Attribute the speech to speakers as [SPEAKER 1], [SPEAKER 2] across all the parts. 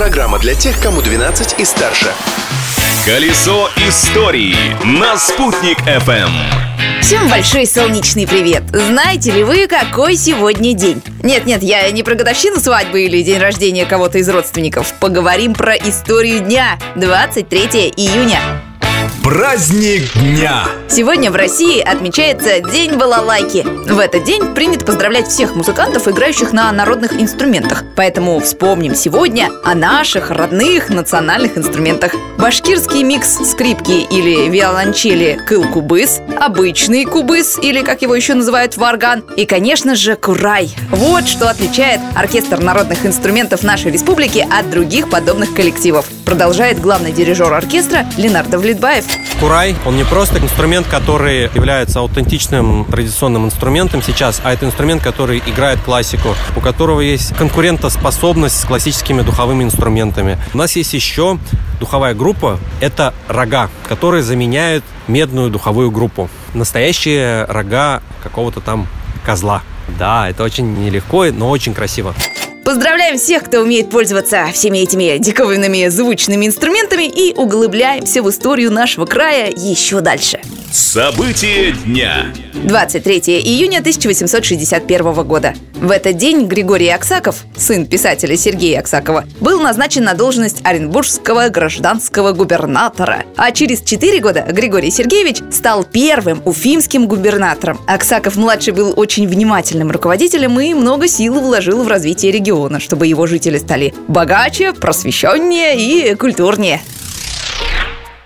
[SPEAKER 1] Программа для тех, кому 12 и старше.
[SPEAKER 2] Колесо истории на «Спутник FM.
[SPEAKER 3] Всем большой солнечный привет! Знаете ли вы, какой сегодня день? Нет-нет, я не про годовщину свадьбы или день рождения кого-то из родственников. Поговорим про историю дня. 23 июня.
[SPEAKER 2] Праздник дня.
[SPEAKER 3] Сегодня в России отмечается День балалайки. В этот день принято поздравлять всех музыкантов, играющих на народных инструментах. Поэтому вспомним сегодня о наших родных национальных инструментах. Башкирский микс скрипки или виолончели кыл-кубыс, обычный кубыс или, как его еще называют, варган, и, конечно же, курай. Вот что отличает оркестр народных инструментов нашей республики от других подобных коллективов. Продолжает главный дирижер оркестра Ленардо Влетбаев.
[SPEAKER 4] Курай, он не просто инструмент, который является аутентичным традиционным инструментом сейчас, а это инструмент, который играет классику, у которого есть конкурентоспособность с классическими духовыми инструментами. У нас есть еще духовая группа, это рога, которые заменяют медную духовую группу. Настоящие рога какого-то там козла. Да, это очень нелегко, но очень красиво.
[SPEAKER 3] Поздравляем всех, кто умеет пользоваться всеми этими диковинными звучными инструментами и углубляемся в историю нашего края еще дальше.
[SPEAKER 2] События дня.
[SPEAKER 3] 23 июня 1861 года. В этот день Григорий Аксаков, сын писателя Сергея Аксакова, был назначен на должность Оренбургского гражданского губернатора. А через 4 года Григорий Сергеевич стал первым уфимским губернатором. Аксаков-младший был очень внимательным руководителем и много сил вложил в развитие региона, чтобы его жители стали богаче, просвещеннее и культурнее.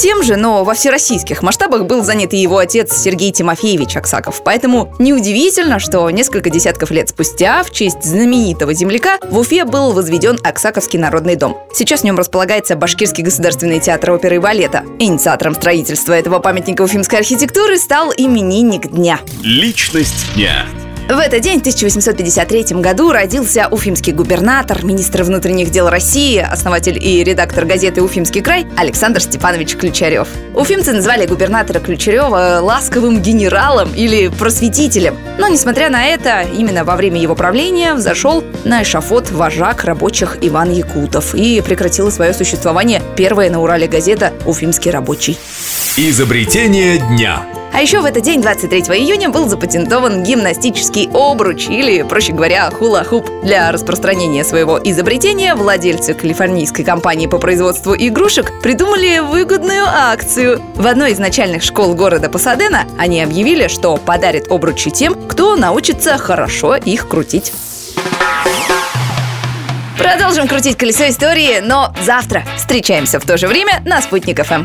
[SPEAKER 3] Тем же, но во всероссийских масштабах был занят и его отец Сергей Тимофеевич Аксаков. Поэтому неудивительно, что несколько десятков лет спустя в честь знаменитого земляка в Уфе был возведен Аксаковский народный дом. Сейчас в нем располагается Башкирский государственный театр оперы и балета. Инициатором строительства этого памятника уфимской архитектуры стал именинник дня.
[SPEAKER 2] Личность дня.
[SPEAKER 3] В этот день, в 1853 году, родился уфимский губернатор, министр внутренних дел России, основатель и редактор газеты «Уфимский край» Александр Степанович Ключарев. Уфимцы назвали губернатора Ключарева ласковым генералом или просветителем. Но, несмотря на это, именно во время его правления взошел на эшафот вожак рабочих Иван Якутов и прекратила свое существование первая на Урале газета «Уфимский рабочий».
[SPEAKER 2] Изобретение дня.
[SPEAKER 3] А еще в этот день, 23 июня, был запатентован гимнастический обруч, или, проще говоря, хула-хуп. Для распространения своего изобретения владельцы калифорнийской компании по производству игрушек придумали выгодную акцию. В одной из начальных школ города Пасадена они объявили, что подарят обручи тем, кто научится хорошо их крутить. Продолжим крутить колесо истории, но завтра встречаемся в то же время на Спутник ФМ.